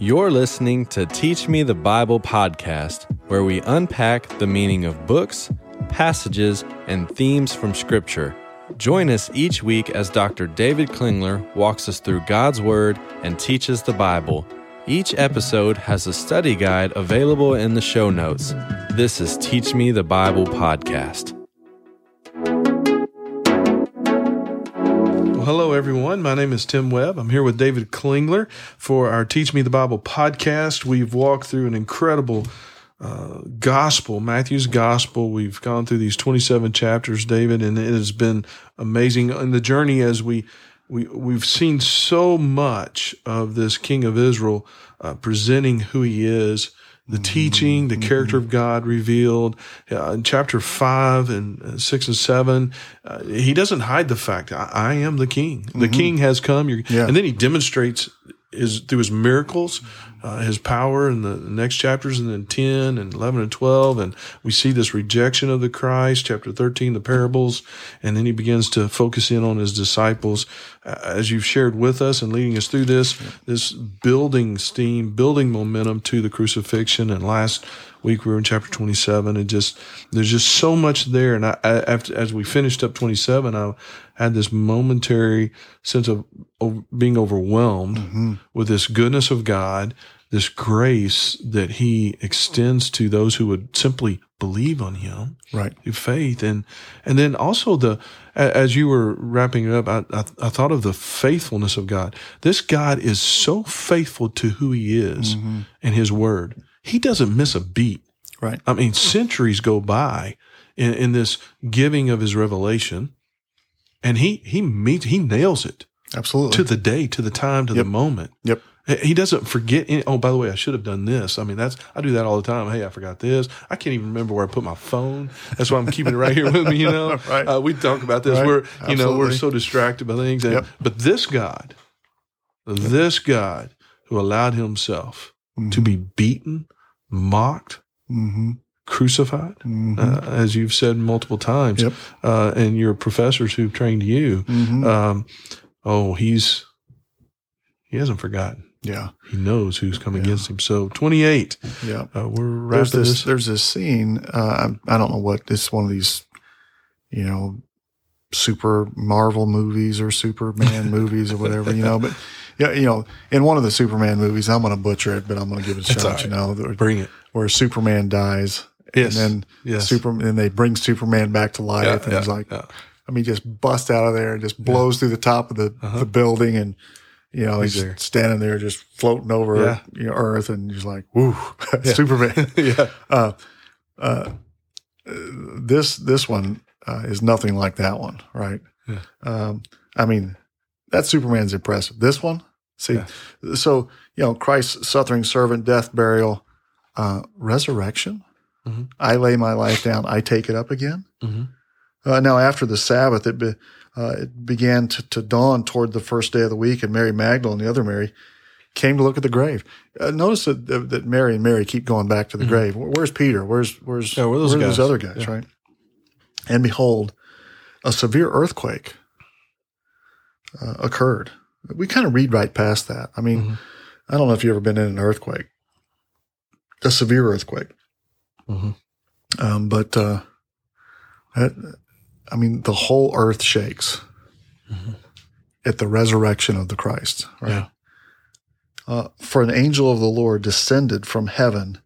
You're listening to Teach Me the Bible podcast, where we unpack the meaning of books, passages, and themes from Scripture. Join us each week as Dr. David Klingler walks us through God's Word and teaches the Bible. Each episode has a study guide available in the show notes. This is Teach Me the Bible podcast. Hello, everyone. My name is Tim Webb. I'm here with David Klingler for our Teach Me the Bible podcast. We've walked through an incredible uh, gospel, Matthew's gospel. We've gone through these 27 chapters, David, and it has been amazing. In the journey, as we we we've seen so much of this King of Israel uh, presenting who he is, the teaching, the character of God revealed. Uh, in chapter five and uh, six and seven, uh, he doesn't hide the fact I, I am the King. The King has come. You're, Yeah. And then he demonstrates his through his miracles, uh, his power in the next chapters, and then ten and eleven and twelve, and we see this rejection of the Christ. Chapter thirteen, the parables, and then he begins to focus in on his disciples, uh, as you've shared with us and leading us through this this building steam, building momentum to the crucifixion. And last week we were in chapter twenty seven, and just there's just so much there. And I, I, after as we finished up twenty seven, I had this momentary sense of, of being overwhelmed with this goodness of God, this grace that He extends to those who would simply believe on Him Right. through faith, and and then also the as you were wrapping it up, I, I, I thought of the faithfulness of God. This God is so faithful to who He is mm-hmm. and His Word. He doesn't miss a beat. Right. I mean, centuries go by in, in this giving of His revelation, and He He meets He nails it Absolutely. to the day, to the time, to the moment. yep. He doesn't forget. Any, oh, by the way, I should have done this. I mean, that's I do that all the time. Hey, I forgot this. I can't even remember where I put my phone. That's why I'm keeping it right here with me. You know, Right. uh, we talk about this. Right. We're you know we're so distracted by things. And, Yep. But this God, this God who allowed Himself to be beaten, mocked, Mm-hmm. crucified, uh, as you've said multiple times, Yep. uh, and your professors who've trained you. Mm-hmm. Um, oh, he's he hasn't forgotten. Yeah. He knows who's come against him. So 28. Yeah. Uh, we're There's wrapping this. this. There's this scene. Uh, I, don't know what. It's one of these, you know, super Marvel movies or Superman movies or whatever. You know, but yeah, you know, in one of the Superman movies, I'm going to butcher it, but I'm going to give it a That's shot. right. You know, where, Bring it. where Superman dies. Yes. And then Yes. Super, and they bring Superman back to life, Yeah, and yeah, he's like, yeah. I mean, just busts out of there and just blows through the top of the, the building, and you know he's. He's standing there just floating over Yeah. you know, Earth, and he's like, "Woo, Superman!" yeah. uh, uh, this this one uh, is nothing like that one, right? Yeah. Um, I mean, that Superman's impressive. This one, see, so you know, Christ's suffering servant, death, burial, uh, resurrection. Mhm. I lay my life down. I take it up again. Mhm. Uh, now, after the Sabbath, it, be, uh, it began to, to dawn toward the first day of the week, and Mary Magdalene, the other Mary, came to look at the grave. Uh, notice that, that Mary and Mary keep going back to the grave. Where's Peter? Where's where's Mm-hmm. Yeah, where those where are those other guys? Yeah. Right. And behold, a severe earthquake uh, occurred. We kind of read right past that. I mean, Mhm. I don't know if you've ever been in an earthquake, a severe earthquake. Mhm. Um, but uh, that- I mean, the whole earth shakes at the resurrection of the Christ. Right? Yeah. Uh, for an angel of the Lord descended from heaven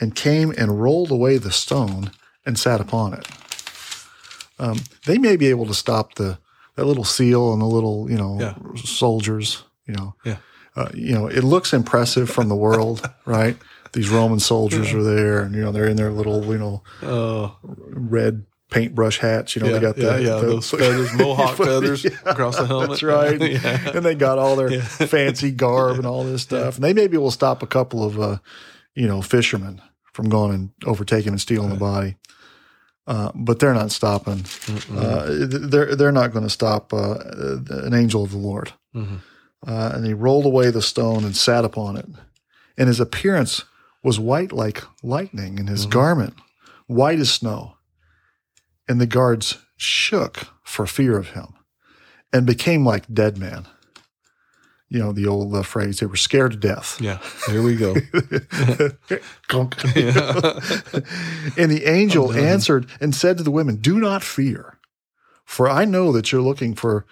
and came and rolled away the stone and sat upon it. Um, they may be able to stop the that little seal and the little you know Yeah. soldiers. You know, Yeah. uh, you know, it looks impressive from the world, right? These Roman soldiers are there, and you know they're in their little you know Oh, red paintbrush hats. You know, yeah, they got the, yeah, yeah. the- those feathers, mohawk feathers Yeah, across the helmet. That's right. And they got all their fancy garb and all this stuff. And they maybe will stop a couple of, uh, you know, fishermen from going and overtaking and stealing the body. Uh, but they're not stopping. Uh, they're they're not going to stop uh, an angel of the Lord. Mhm. Uh, and he rolled away the stone and sat upon it. And his appearance was white like lightning, and his garment white as snow. And the guards shook for fear of him and became like dead men. you know the old uh, phrase they were scared to death. Yeah. Here we go. And the angel answered and said to the women, "Do not fear, for I know that you're looking for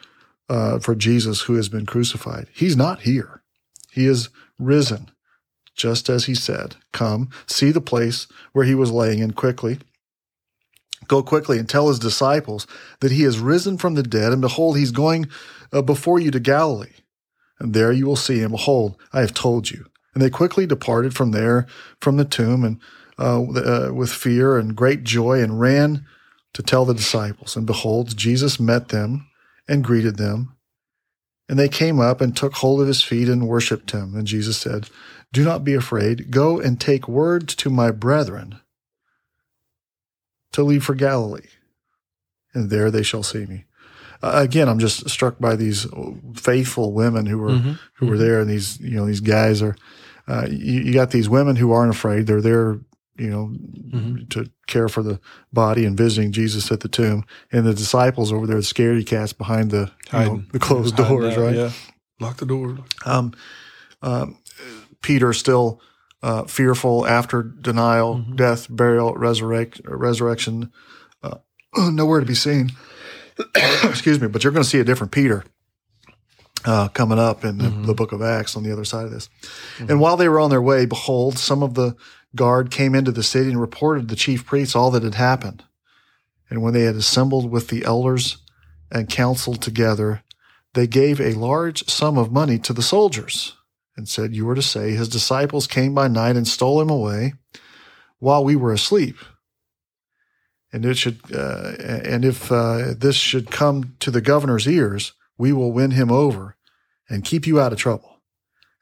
uh, for Jesus who has been crucified. He's not here; he is risen, just as he said. Come, see the place where he was laying, and quickly." Go quickly and tell his disciples that he is risen from the dead, and behold, he's going uh, before you to Galilee. And there you will see him. Behold, I have told you. And they quickly departed from there, from the tomb, and uh, uh, with fear and great joy, and ran to tell the disciples. And behold, Jesus met them and greeted them. And they came up and took hold of his feet and worshipped him. And Jesus said, Do not be afraid. Go and take word to my brethren to leave for Galilee, and there they shall see me. Uh, again, I'm just struck by these faithful women who were Mm-hmm. who were there, and these you know these guys are. Uh, you, you got these women who aren't afraid; they're there, you know, Mhm. to care for the body and visiting Jesus at the tomb, and the disciples over there, the scaredy cats behind the you know, the closed doors, out, right? Yeah. Lock the door. Um, um, Peter still uh, fearful after denial, Mhm. death, burial, resurrect, resurrection, uh, nowhere to be seen. Excuse me, but you're going to see a different Peter uh, coming up in the, Mhm. the book of Acts on the other side of this. And while they were on their way, behold, some of the guard came into the city and reported to the chief priests all that had happened. And when they had assembled with the elders and counseled together, they gave a large sum of money to the soldiers and said, You were to say, His disciples came by night and stole him away while we were asleep. And it should, uh, and if uh, this should come to the governor's ears, we will win him over and keep you out of trouble.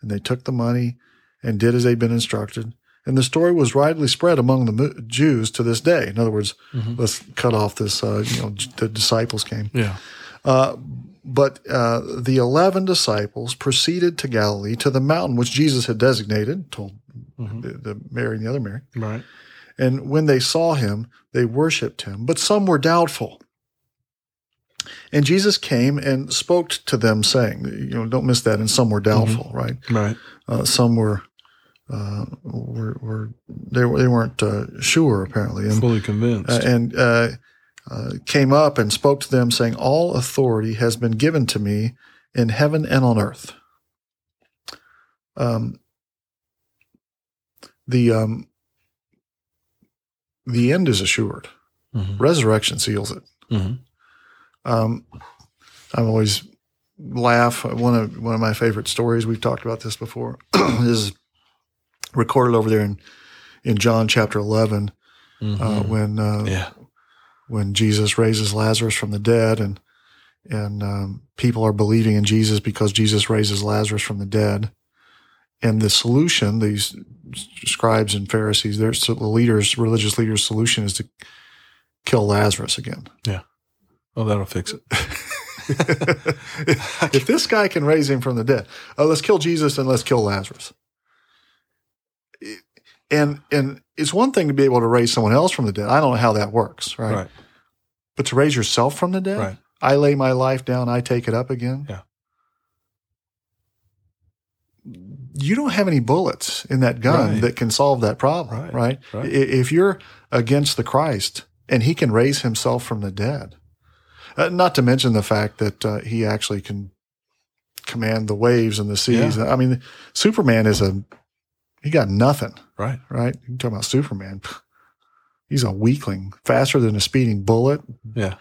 And they took the money and did as they'd been instructed. And the story was widely spread among the Jews to this day. In other words, Mhm. let's cut off this. Uh, you know, the disciples came. Yeah. Uh, but uh, the eleven disciples proceeded to Galilee to the mountain which Jesus had designated, told Mhm. the, the Mary and the other Mary. Right. And when they saw him, they worshipped him, but some were doubtful. And Jesus came and spoke to them, saying, "You know, don't miss that." And some were doubtful, right? Right. Uh, some were, uh, were, were they, they weren't uh, sure apparently, and Fully convinced. uh, and uh, uh, came up and spoke to them, saying, All authority has been given to me in heaven and on earth. Um, the, um, the end is assured, Mhm. resurrection seals it. Mhm. Um, I always laugh. One of one of my favorite stories we've talked about this before is recorded over there in in John chapter eleven uh, Mhm. when uh, yeah. When Jesus raises Lazarus from the dead, and and um, people are believing in Jesus because Jesus raises Lazarus from the dead. And the solution, these scribes and Pharisees, their so the leaders, religious leaders' solution is to kill Lazarus again. Yeah. Oh, that'll fix it. if this guy can raise him from the dead, uh, let's kill Jesus and let's kill Lazarus. And and it's one thing to be able to raise someone else from the dead. I don't know how that works, right? Right. But to raise yourself from the dead, Right. I lay my life down, I take it up again. Yeah. You don't have any bullets in that gun Right. that can solve that problem, Right. right? Right. If you're against the Christ and he can raise himself from the dead, uh, not to mention the fact that uh, he actually can command the waves and the seas. I mean, Superman is a, he got nothing, Right. right? You talk about Superman. He's a weakling, faster than a speeding bullet. Yeah.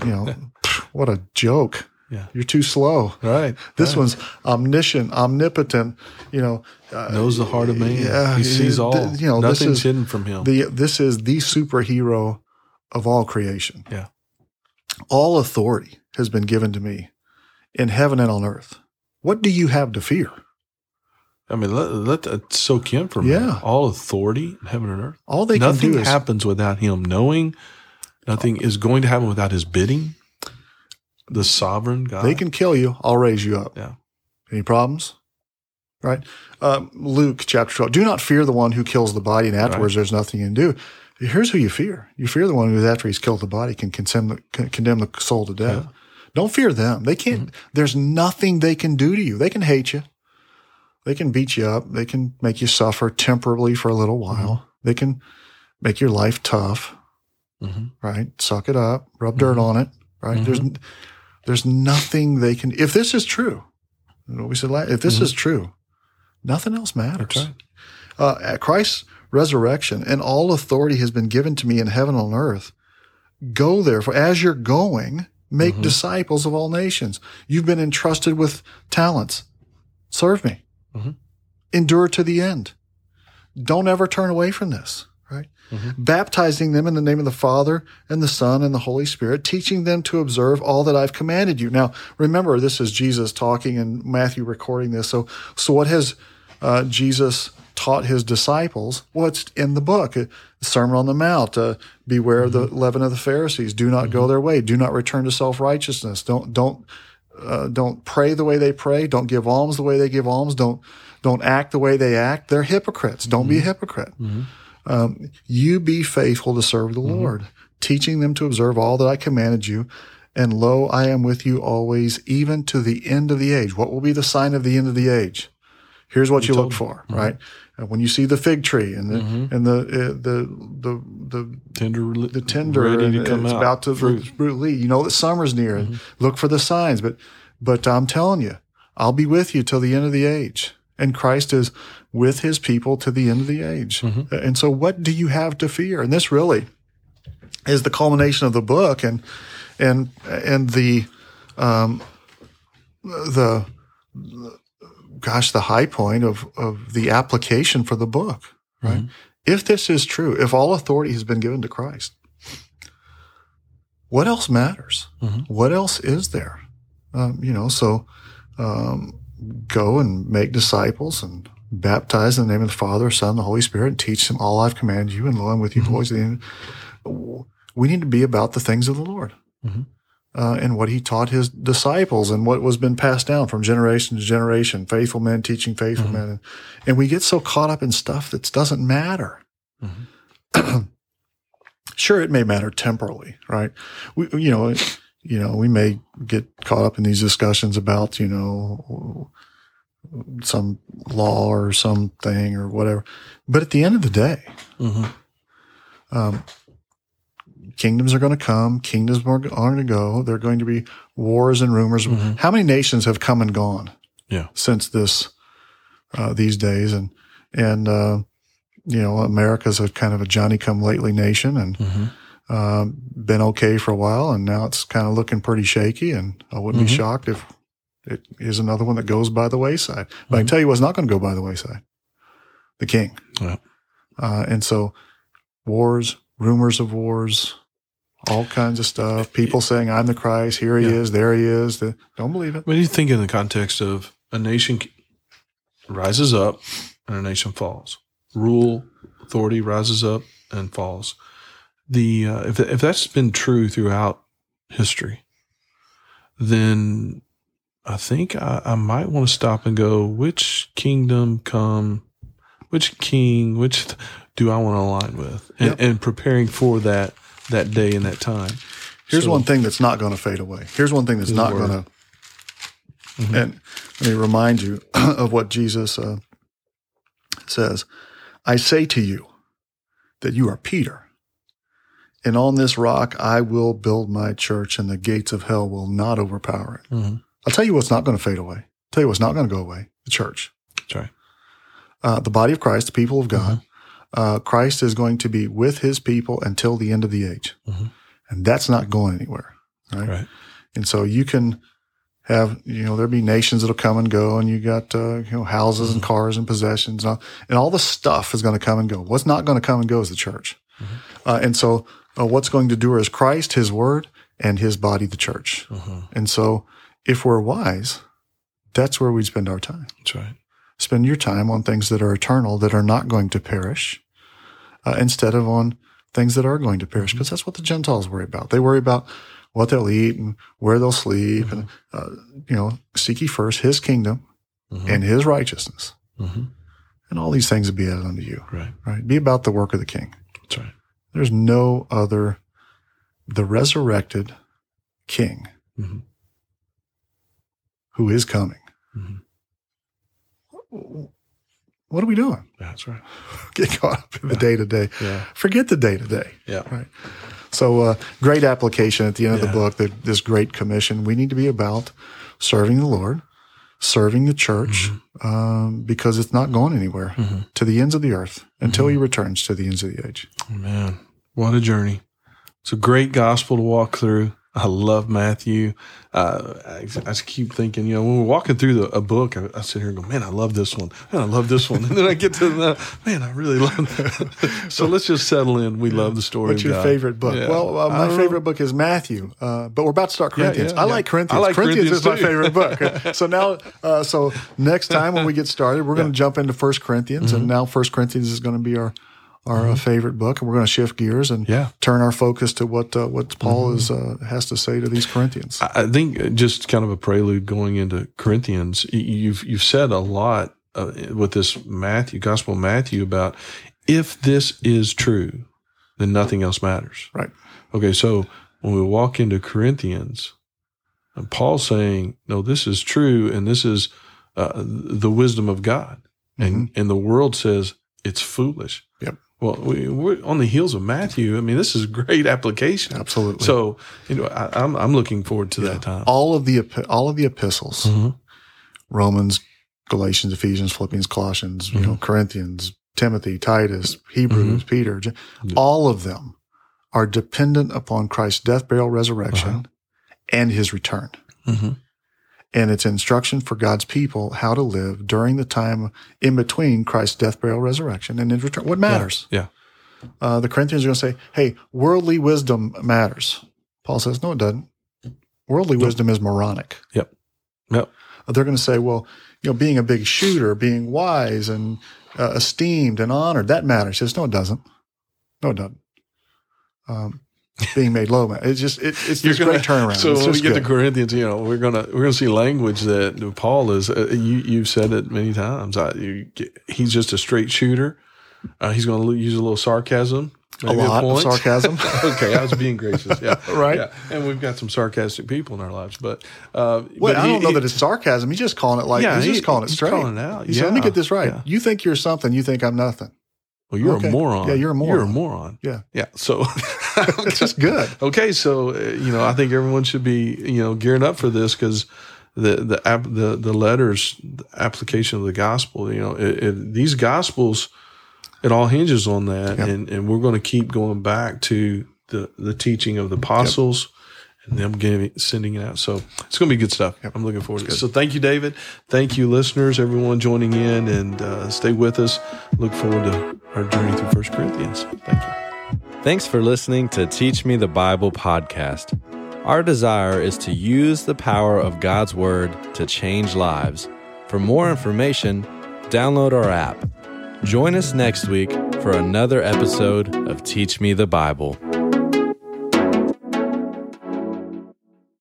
You know, what a joke. Yeah. You're too slow. Right. This right. one's omniscient, omnipotent. You know, uh, knows the heart of man. Yeah, he sees all. th- You know, this Nothing's is hidden from him. the this is the superhero of all creation. Yeah. All authority has been given to me in heaven and on earth. What do you have to fear? I mean, let, let that soak in for a minute. Yeah. All authority in heaven and earth. All they Nothing can do is happens without him knowing. Nothing is going to happen without his bidding. The sovereign God. they can kill you. I'll raise you up. Yeah. Any problems? Right. Um, Luke chapter 12. Do not fear the one who kills the body and afterwards there's nothing you can do. Here's who you fear. You fear the one who, after he's killed the body, can condemn the, can condemn the soul to death. Don't fear them. They can't, there's nothing they can do to you. They can hate you. They can beat you up. They can make you suffer temporarily for a little mm-hmm. while. They can make your life tough, hmm right? Suck it up, rub dirt mm-hmm. on it, right? There's, mm-hmm. there's nothing they can, if this is true, you know what we said, last, if this is true, nothing else matters. Uh, at Christ's resurrection, and all authority has been given to me in heaven and on earth. Go therefore, as you're going, make disciples of all nations. You've been entrusted with talents. Serve me. Mhm. Endure to the end. Don't ever turn away from this, right? Baptizing them in the name of the Father and the Son and the Holy Spirit, teaching them to observe all that I've commanded you. Now, remember, this is Jesus talking and Matthew recording this. So, so what has uh, Jesus taught his disciples? What's in the book? Uh, The Sermon on the Mount. Uh, beware of the leaven of the Pharisees. Do not go their way. Do not return to self righteousness. Don't don't uh, don't pray the way they pray. Don't give alms the way they give alms. Don't don't act the way they act. They're hypocrites. Don't be a hypocrite. Um, you be faithful to serve the Lord, teaching them to observe all that I commanded you. And lo, I am with you always, even to the end of the age. What will be the sign of the end of the age? Here's what you look for, right? Uh, when you see the fig tree and the and the uh, the the the Tender, the tender ready to come it's out. about to fruit. You know that summer's near. and Look for the signs. But but I'm telling you, I'll be with you till the end of the age. And Christ is with his people to the end of the age. And so what do you have to fear? And this really is the culmination of the book and and and the um the gosh, the high point of of the application for the book, right? If this is true, if all authority has been given to Christ, what else matters? What else is there? Um, you know, so um, go and make disciples and baptize in the name of the Father, Son, and the Holy Spirit, and teach them all I've commanded you, and lo, I'm with you always. the. We need to be about the things of the Lord. Uh, and what he taught his disciples and what was been passed down from generation to generation, faithful men teaching faithful men. And, and we get so caught up in stuff that doesn't matter. sure, it may matter temporally, right? We, you know, you know, we may get caught up in these discussions about, you know, some law or something or whatever. But at the end of the day, Mhm. um, kingdoms are going to come, kingdoms are going to go. There are going to be wars and rumors. How many nations have come and gone Yeah. since this uh, these days? And and uh, you know, America's a kind of a Johnny come lately nation, and Mhm. um, been okay for a while, and now it's kind of looking pretty shaky. And I wouldn't be shocked if it is another one that goes by the wayside. But I can tell you what's not going to go by the wayside: the king. Yeah. Uh, and so, wars, rumors of wars, all kinds of stuff. People saying, "I'm the Christ." Here he Yeah. is. There he is. The, don't believe it. What do you think in the context of a nation rises up and a nation falls? Rule, authority rises up and falls. The uh, if if that's been true throughout history, then I think I, I might want to stop and go, which kingdom come, which king, which th- do I want to align with, and, Yep. and preparing for that that day and that time. Here's So- one thing that's not going to fade away. Here's one thing that's not going to. And let me remind you of what Jesus uh, says. I say to you that you are Peter, and on this rock I will build my church, and the gates of hell will not overpower it. Mhm. I'll tell you what's not going to fade away. I'll tell you what's not going to go away: the church, Sorry. uh, the body of Christ, the people of God. Uh, Christ is going to be with His people until the end of the age, Mhm. and that's not going anywhere. Right? Right. And so you can have, you know, there'll be nations that'll come and go, and you got, uh, you know, houses and cars and possessions, and all, and all the stuff is going to come and go. What's not going to come and go is the church. Uh, and so, uh, what's going to do is Christ, His Word, and His body, the church. Mhm. And so, if we're wise, that's where we spend our time. That's right. Spend your time on things that are eternal, that are not going to perish, uh, instead of on things that are going to perish, because that's what the Gentiles worry about. They worry about what they'll eat and where they'll sleep, and uh, you know, seek ye first His kingdom Mhm. and His righteousness, Mhm. and all these things will be added unto you. Right. Right? Be about the work of the King. That's right. There's no other. The resurrected King Mhm. who is coming. What are we doing? That's right. Get caught up in the day to day. Forget the day to day. Yeah. Right. So, uh, great application at the end of the book. That this great commission. We need to be about serving the Lord, serving the church, Mm-hmm. um, because it's not going anywhere to the ends of the earth until Mm-hmm. He returns to the ends of the age. Man, what a journey. It's a great gospel to walk through. I love Matthew. Uh, I, I just keep thinking, you know, when we're walking through the, a book, I, I sit here and go, man, I love this one. Man, I love this one. And then I get to the, man, I really love that. so let's just settle in. We love the story What's your God. favorite book? Yeah. Well, uh, my favorite know. book is Matthew, uh, but we're about to start Corinthians. yeah, I yeah. like Corinthians. I like Corinthians, Corinthians is my favorite book. so now, uh, so next time when we get started, we're going to jump into First Corinthians, Mm-hmm. and now First Corinthians is going to be our our uh, favorite book, and we're going to shift gears and Yeah. turn our focus to what uh, what Paul is uh, has to say to these Corinthians. I think just kind of a prelude going into Corinthians. You've you've said a lot uh, with this Matthew Gospel of Matthew about if this is true, then nothing else matters. Right. Okay, so when we walk into Corinthians, and Paul's saying, "No, this is true, and this is uh, the wisdom of God," and and the world says it's foolish. Yep. Well, we, we're on the heels of Matthew. I mean, this is a great application. Absolutely. So, you know, I, I'm I'm looking forward to that time. all of the all of the epistles, Mhm. Romans, Galatians, Ephesians, Philippians, Colossians, you know, mm-hmm. Corinthians, Timothy, Titus, Hebrews, mm-hmm. Peter, J- all of them are dependent upon Christ's death, burial, resurrection, uh-huh. and his return. Mm-hmm. And it's instruction for God's people how to live during the time in between Christ's death, burial, resurrection, and his return. What matters? Yeah. Uh, the Corinthians are going to say, hey, worldly wisdom matters. Paul says, no, it doesn't. Worldly wisdom is moronic. Yep. Yep. They're going to say, well, you know, being a big shooter, being wise and uh, esteemed and honored, that matters. He says, no, it doesn't. No, it doesn't. Um, being made low, man. It's just, it, it's this gonna- great turnaround. So when we get good. to Corinthians, you know, we're gonna we're gonna see language that Paul is. Uh, you you've said it many times. I, you, he's just a straight shooter. Uh, he's going to use a little sarcasm. a lot of point. sarcasm. okay, I was being gracious. Yeah, Right. Yeah. And we've got some sarcastic people in our lives, but uh, Well, but I he- don't know he- that it's sarcasm. He's just calling it like Yeah, he's he- just calling it he's straight. calling it out. He said, "Let me get this right. yeah. You think you're something. You think I'm nothing. Well, you're Okay. a moron. Yeah, you're a moron. You're a moron. Yeah, Yeah. So it's just good. Okay, so uh, you know, I think everyone should be you know gearing up for this because the the the the letters, the application of the gospel. You know, it, it, these gospels, it all hinges on that, Yep. and and we're going to keep going back to the the teaching of the apostles. And them giving, sending it out. So it's going to be good stuff. I'm looking forward to it. So thank you, David. Thank you, listeners, everyone joining in, and uh, stay with us. Look forward to our journey through First Corinthians. Thank you. Thanks for listening to Teach Me the Bible podcast. Our desire is to use the power of God's Word to change lives. For more information, download our app. Join us next week for another episode of Teach Me the Bible.